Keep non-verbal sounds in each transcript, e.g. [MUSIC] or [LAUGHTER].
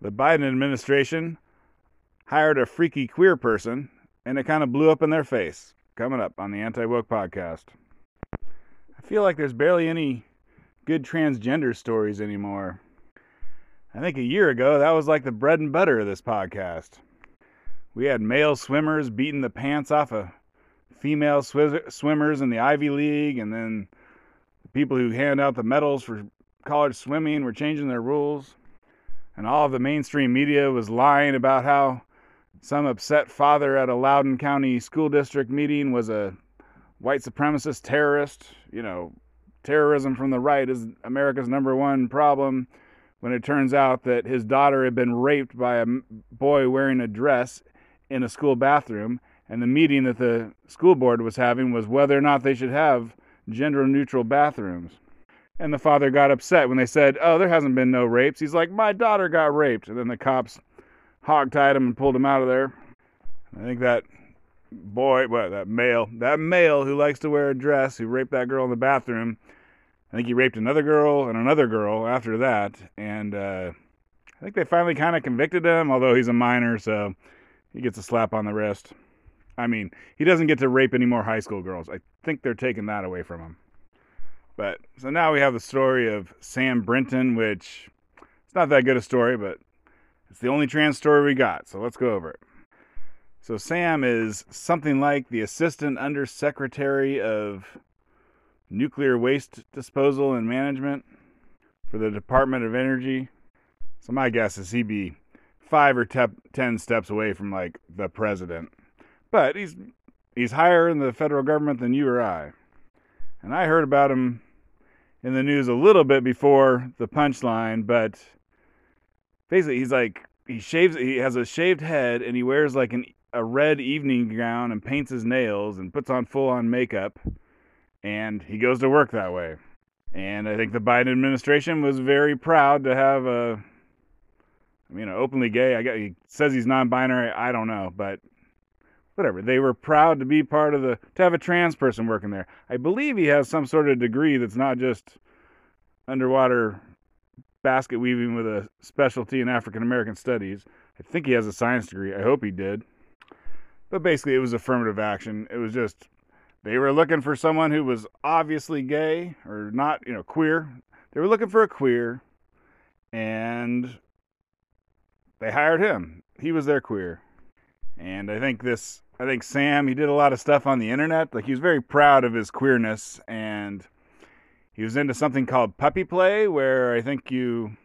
the Biden administration hired a freaky queer person and it kind of blew up in their face. Coming up on the Anti Woke podcast. I feel like there's barely any good transgender stories anymore. I think a year ago that was like the bread and butter of this podcast. We had male swimmers beating the pants off of female swiz- swimmers in the Ivy League, and then the people who hand out the medals for college swimming were changing their rules. And all of the mainstream media was lying about how some upset father at a Loudoun County school district meeting was a white supremacist terrorist. You know, terrorism from the right is America's number one problem. When it turns out that his daughter had been raped by a boy wearing a dress in a school bathroom, and the meeting that the school board was having was whether or not they should have gender neutral bathrooms. And the father got upset when they said, Oh, there hasn't been no rapes. He's like, My daughter got raped. And then the cops hogtied him and pulled him out of there. I think that boy, that male, that male who likes to wear a dress, who raped that girl in the bathroom, I think he raped another girl and another girl after that. And uh, I think they finally kind of convicted him, although he's a minor, so he gets a slap on the wrist. I mean, he doesn't get to rape any more high school girls. I think they're taking that away from him. But so now we have the story of Sam Brinton, which it's not that good a story, but it's the only trans story we got. So let's go over it. So Sam is something like the assistant undersecretary of nuclear waste disposal and management for the Department of Energy. So my guess is he'd be five or te- ten steps away from like the president. But he's he's higher in the federal government than you or I. And I heard about him in the news a little bit before the punchline, but basically he's like he shaves he has a shaved head and he wears like an a red evening gown and paints his nails and puts on full on makeup and he goes to work that way. And I think the Biden administration was very proud to have a I mean, openly gay. I got he says he's non-binary. I don't know, but whatever. They were proud to be part of the to have a trans person working there. I believe he has some sort of degree that's not just underwater basket weaving with a specialty in African American studies. I think he has a science degree. I hope he did. But basically, it was affirmative action. It was just they were looking for someone who was obviously gay or not, you know, queer. They were looking for a queer, and they hired him. He was their queer. And I think this, I think Sam, he did a lot of stuff on the internet. Like he was very proud of his queerness and he was into something called puppy play, where I think you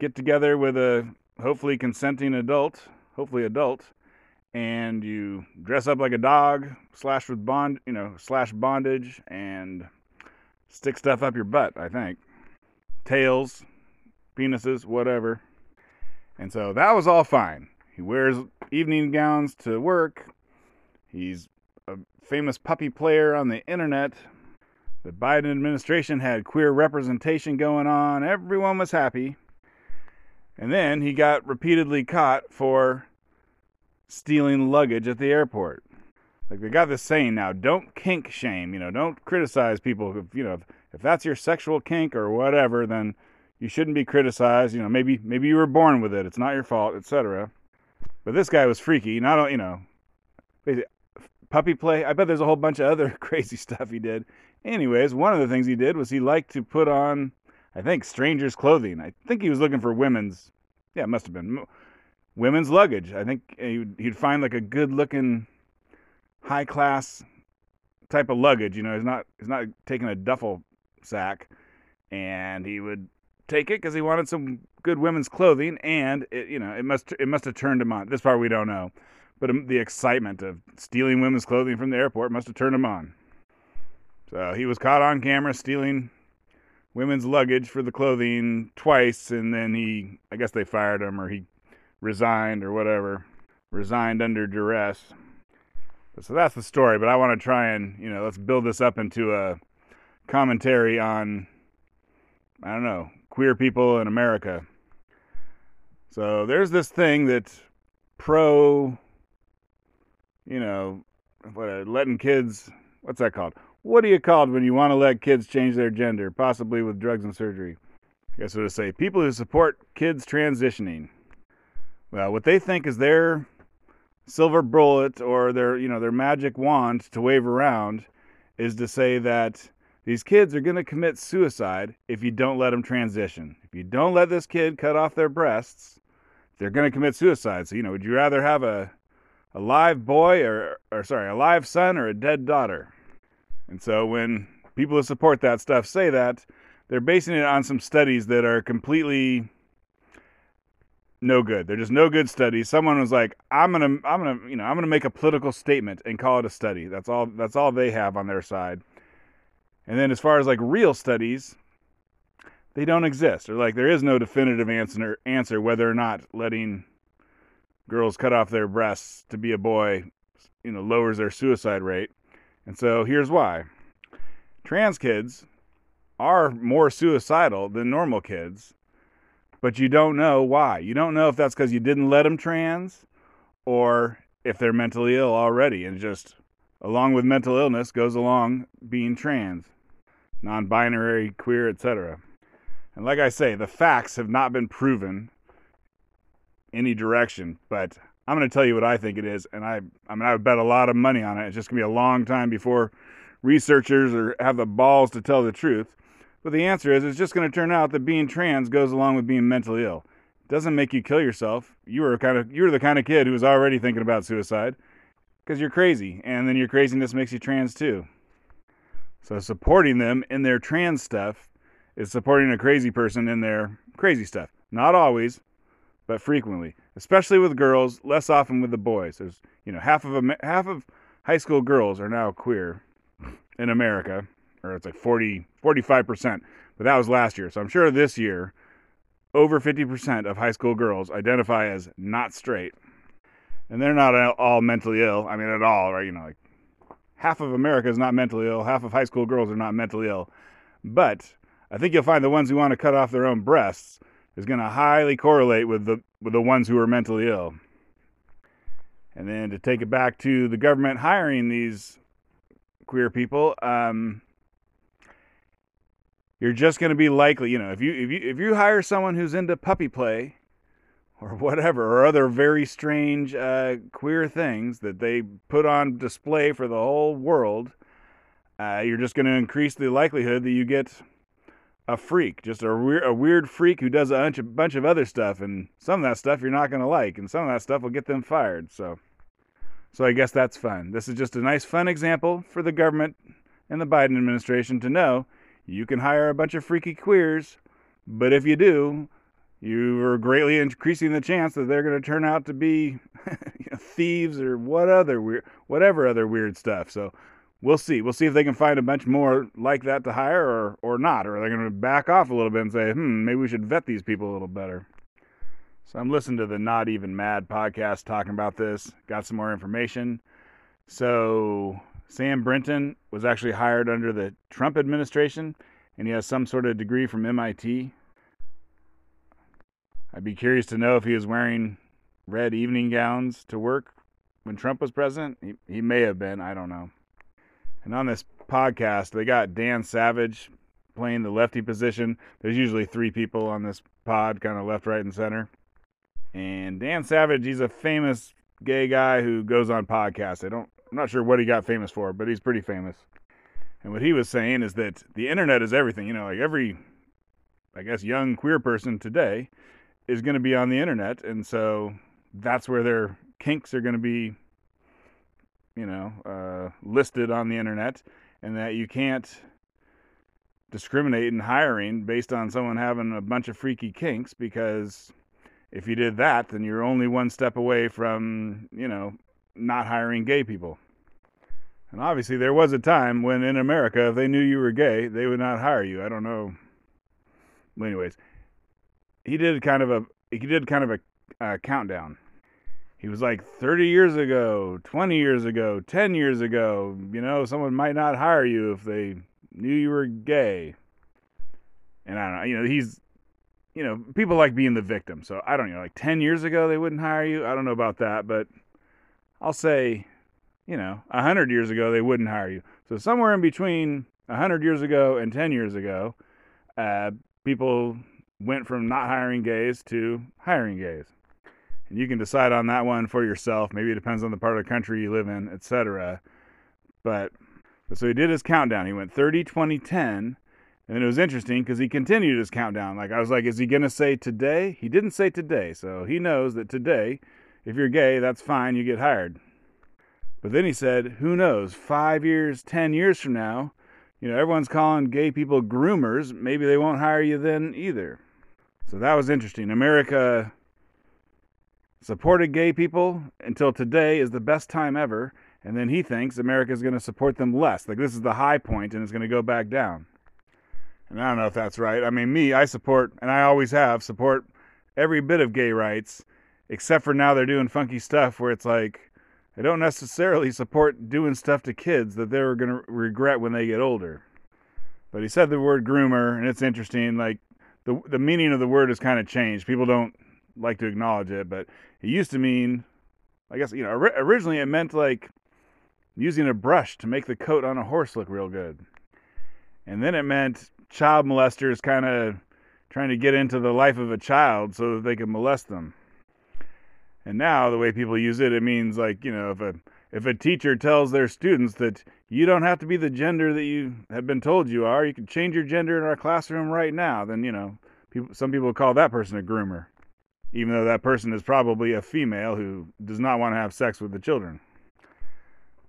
get together with a hopefully consenting adult, hopefully adult, and you dress up like a dog, slash with bond, you know, slash bondage, and stick stuff up your butt. I think tails, penises, whatever. And so that was all fine. He wears evening gowns to work. He's a famous puppy player on the internet. The Biden administration had queer representation going on. Everyone was happy. And then he got repeatedly caught for stealing luggage at the airport. Like they got this saying now, don't kink shame, you know, don't criticize people if, you know, if, if that's your sexual kink or whatever, then you shouldn't be criticized, you know, maybe maybe you were born with it, it's not your fault, etc. But this guy was freaky, not you know, puppy play. I bet there's a whole bunch of other [LAUGHS] crazy stuff he did. Anyways, one of the things he did was he liked to put on, I think, strangers' clothing. I think he was looking for women's, yeah, it must have been women's luggage. I think he'd find like a good-looking, high-class type of luggage. You know, he's not he's not taking a duffel sack, and he would take it because he wanted some good women's clothing, and it, you know, it must it must have turned him on. This part we don't know, but um, the excitement of stealing women's clothing from the airport must have turned him on. So he was caught on camera stealing women's luggage for the clothing twice, and then he, I guess they fired him or he resigned or whatever, resigned under duress. So that's the story, but I want to try and, you know, let's build this up into a commentary on, I don't know, queer people in America. So there's this thing that pro, you know, what, uh, letting kids, what's that called? what are you called when you want to let kids change their gender, possibly with drugs and surgery? I guess what to say. People who support kids transitioning. Well, what they think is their silver bullet or their, you know, their magic wand to wave around is to say that these kids are going to commit suicide if you don't let them transition. If you don't let this kid cut off their breasts, they're going to commit suicide. So, you know, would you rather have a a live boy or or sorry, a live son or a dead daughter? And so when people who support that stuff say that, they're basing it on some studies that are completely no good. They're just no good studies. Someone was like, "I'm gonna, I'm gonna, you know, I'm gonna make a political statement and call it a study." That's all. That's all they have on their side. And then as far as like real studies, they don't exist. Or like there is no definitive answer answer whether or not letting girls cut off their breasts to be a boy, you know, lowers their suicide rate. And so here's why. Trans kids are more suicidal than normal kids, but you don't know why. You don't know if that's because you didn't let them trans or if they're mentally ill already and just along with mental illness goes along being trans, non binary, queer, etc. And like I say, the facts have not been proven any direction, but I'm going to tell you what I think it is. And I, I mean, I would bet a lot of money on it. It's just going to be a long time before researchers or have the balls to tell the truth. But the answer is it's just going to turn out that being trans goes along with being mentally ill. It doesn't make you kill yourself. You were kind of you were the kind of kid who was already thinking about suicide because you're crazy, and then your craziness makes you trans too. So supporting them in their trans stuff is supporting a crazy person in their crazy stuff. Not always, but frequently, especially with girls, less often with the boys. There's, you know, half of half of high school girls are now queer in America, or it's like 40 45%, but that was last year. So I'm sure this year over 50% of high school girls identify as not straight and they're not all mentally ill. I mean, at all, right? You know, like half of America is not mentally ill, half of high school girls are not mentally ill. But I think you'll find the ones who want to cut off their own breasts is going to highly correlate with the with the ones who are mentally ill. And then to take it back to the government hiring these queer people, um, you're just going to be likely, you know, if you if you if you hire someone who's into puppy play, or whatever, or other very strange uh, queer things that they put on display for the whole world, uh, you're just going to increase the likelihood that you get a freak, just a, weird, a weird freak who does a bunch, of, bunch of other stuff, and some of that stuff you're not going to like, and some of that stuff will get them fired. So, so I guess that's fun. This is just a nice, fun example for the government and the Biden administration to know you can hire a bunch of freaky queers, but if you do, you are greatly increasing the chance that they're going to turn out to be you [LAUGHS] know, thieves or what other weird, whatever other weird stuff. So we'll see. We'll see if they can find a bunch more like that to hire or or not, or they're going to back off a little bit and say, hmm, maybe we should vet these people a little better. So I'm listening to the Not Even Mad podcast talking about this. Got some more information. So Sam Brinton was actually hired under the Trump administration, and he has some sort of degree from MIT. I'd be curious to know if he was wearing red evening gowns to work when Trump was president. He, he may have been. I don't know. And on this podcast, they got Dan Savage playing the lefty position. There's usually three people on this pod, kind of left, right, and center. And Dan Savage, he's a famous gay guy who goes on podcasts. I don't, I'm not sure what he got famous for, but he's pretty famous. And what he was saying is that the internet is everything. You know, like every, I guess, young queer person today is going to be on the internet, and so that's where their kinks are going to be, you know, uh, listed on the internet, and that you can't discriminate in hiring based on someone having a bunch of freaky kinks because if you did that, then you're only one step away from, you know, not hiring gay people. And obviously, there was a time when in America, if they knew you were gay, they would not hire you. I don't know. Anyways, he did kind of a he did kind of a, a countdown. He was like 30 years ago, 20 years ago, 10 years ago, you know, someone might not hire you if they knew you were gay. And I don't know, you know, he's you know, people like being the victim. So I don't know, like 10 years ago they wouldn't hire you. I don't know about that, but I'll say, you know, 100 years ago they wouldn't hire you. So somewhere in between 100 years ago and 10 years ago, uh, people went from not hiring gays to hiring gays. And you can decide on that one for yourself. Maybe it depends on the part of the country you live in, etc. But so he did his countdown. He went 30, 20, 10. And it was interesting because he continued his countdown. Like I was like, is he gonna say today? He didn't say today, so he knows that today, if you're gay, that's fine, you get hired. But then he said, who knows, five years, ten years from now, you know, everyone's calling gay people groomers. Maybe they won't hire you then either. So that was interesting. America supported gay people until today is the best time ever. And then he thinks America is going to support them less. Like this is the high point and it's going to go back down. And I don't know if that's right. I mean, me, I support, and I always have, support every bit of gay rights, except for now they're doing funky stuff where it's like, I don't necessarily support doing stuff to kids that they're going to regret when they get older. But he said the word groomer, and it's interesting. Like, the, the meaning of the word has kind of changed. People don't like to acknowledge it, but it used to mean, I guess, you know, originally it meant like using a brush to make the coat on a horse look real good. And then it meant child molesters kind of trying to get into the life of a child so that they could molest them. And now the way people use it, it means like, you know, if a if a teacher tells their students that you don't have to be the gender that you have been told you are, you can change your gender in our classroom right now, then, you know, people some people call that person a groomer. Even though that person is probably a female who does not want to have sex with the children.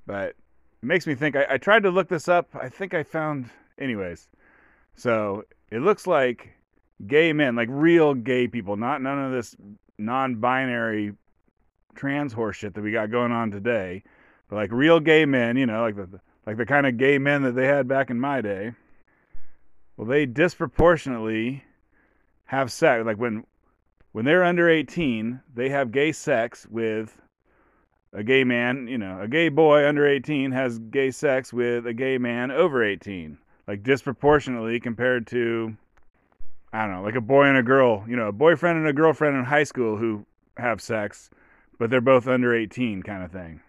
But it makes me think I, I tried to look this up. I think I found anyways. So it looks like gay men, like real gay people, not none of this non-binary trans horseshit that we got going on today, like real gay men, you know, like the like the kind of gay men that they had back in my day. Well, they disproportionately have sex. Like when when they're under 18, they have gay sex with a gay man. You know, a gay boy under 18 has gay sex with a gay man over 18 like disproportionately compared to I don't know, like a boy and a girl, you know, a boyfriend and a girlfriend in high school who have sex, but they're both under 18 kind of thing.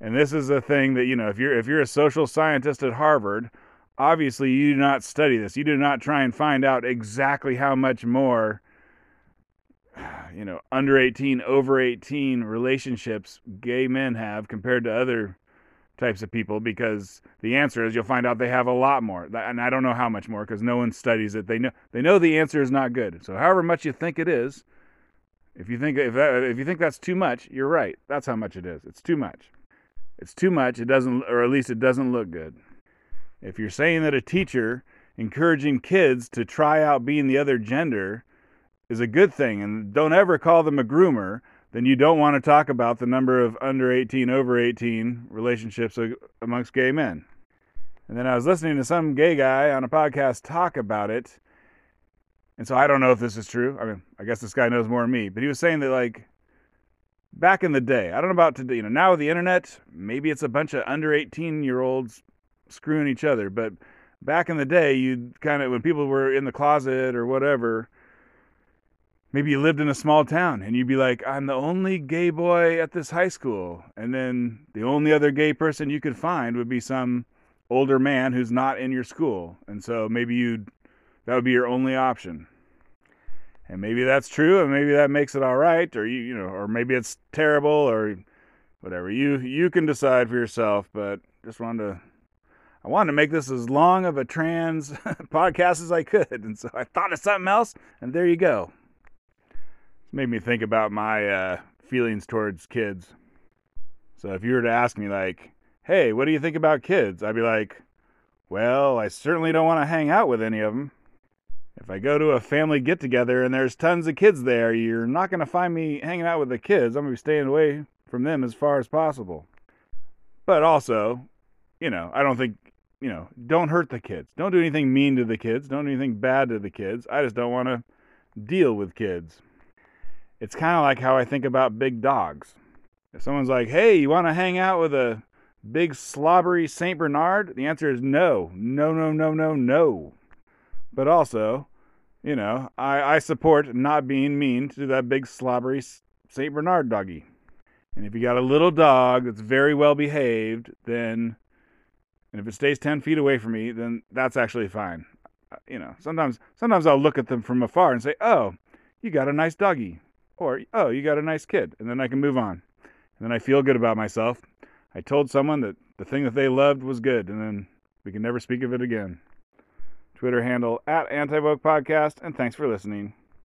And this is a thing that, you know, if you're if you're a social scientist at Harvard, obviously you do not study this. You do not try and find out exactly how much more you know, under 18, over 18 relationships gay men have compared to other types of people because the answer is you'll find out they have a lot more. And i don't know how much more because no one studies it. They know they know the answer is not good. So however much you think it is if you think if, that, if you think that's too much you're right. That's how much it is. It's too much it's too much it doesn't or at least it doesn't look good if you're saying that a teacher encouraging kids to try out being the other gender is a good thing and don't ever call them a groomer then you don't want to talk about the number of under 18, over 18 relationships amongst gay men. And then I was listening to some gay guy on a podcast talk about it. And so I don't know if this is true. I mean, I guess this guy knows more than me, but he was saying that like back in the day, I don't know about today, you know, now with the internet, maybe it's a bunch of under 18 year olds screwing each other, but back in the day, you kind of when people were in the closet or whatever, maybe you lived in a small town and you'd be like, I'm the only gay boy at this high school. And then the only other gay person you could find would be some older man who's not in your school. And so maybe you'd, that would be your only option. And maybe that's true and maybe that makes it all right or you, you know, or maybe it's terrible or whatever. You, you can decide for yourself, but just wanted to I wanted to make this as long of a trans [LAUGHS] podcast as I could. And so I thought of something else, and there you go. It's made me think about my uh, feelings towards kids. So if you were to ask me, like, hey, what do you think about kids? I'd be like, well, I certainly don't want to hang out with any of them. If I go to a family get together and there's tons of kids there, you're not going to find me hanging out with the kids. I'm going to be staying away from them as far as possible. But also, you know, I don't think, you know, don't hurt the kids. Don't do anything mean to the kids. Don't do anything bad to the kids. I just don't want to deal with kids it's kind of like how I think about big dogs. If someone's like, hey, you want to hang out with a big slobbery St. Bernard? The answer is no. No, no, no, no, no. But also, you know, I, I support not being mean to that big slobbery St. Bernard doggy. And if you got a little dog that's very well behaved, then, and if it stays 10 feet away from me, then that's actually fine. uh, you know, sometimes sometimes I'll look at them from afar and say, "Oh, you got a nice doggy," or "Oh, you got a nice kid," and then I can move on. And then I feel good about myself. I told someone that the thing that they loved was good, and then we can never speak of it again. Twitter handle at Anti Podcast, and thanks for listening.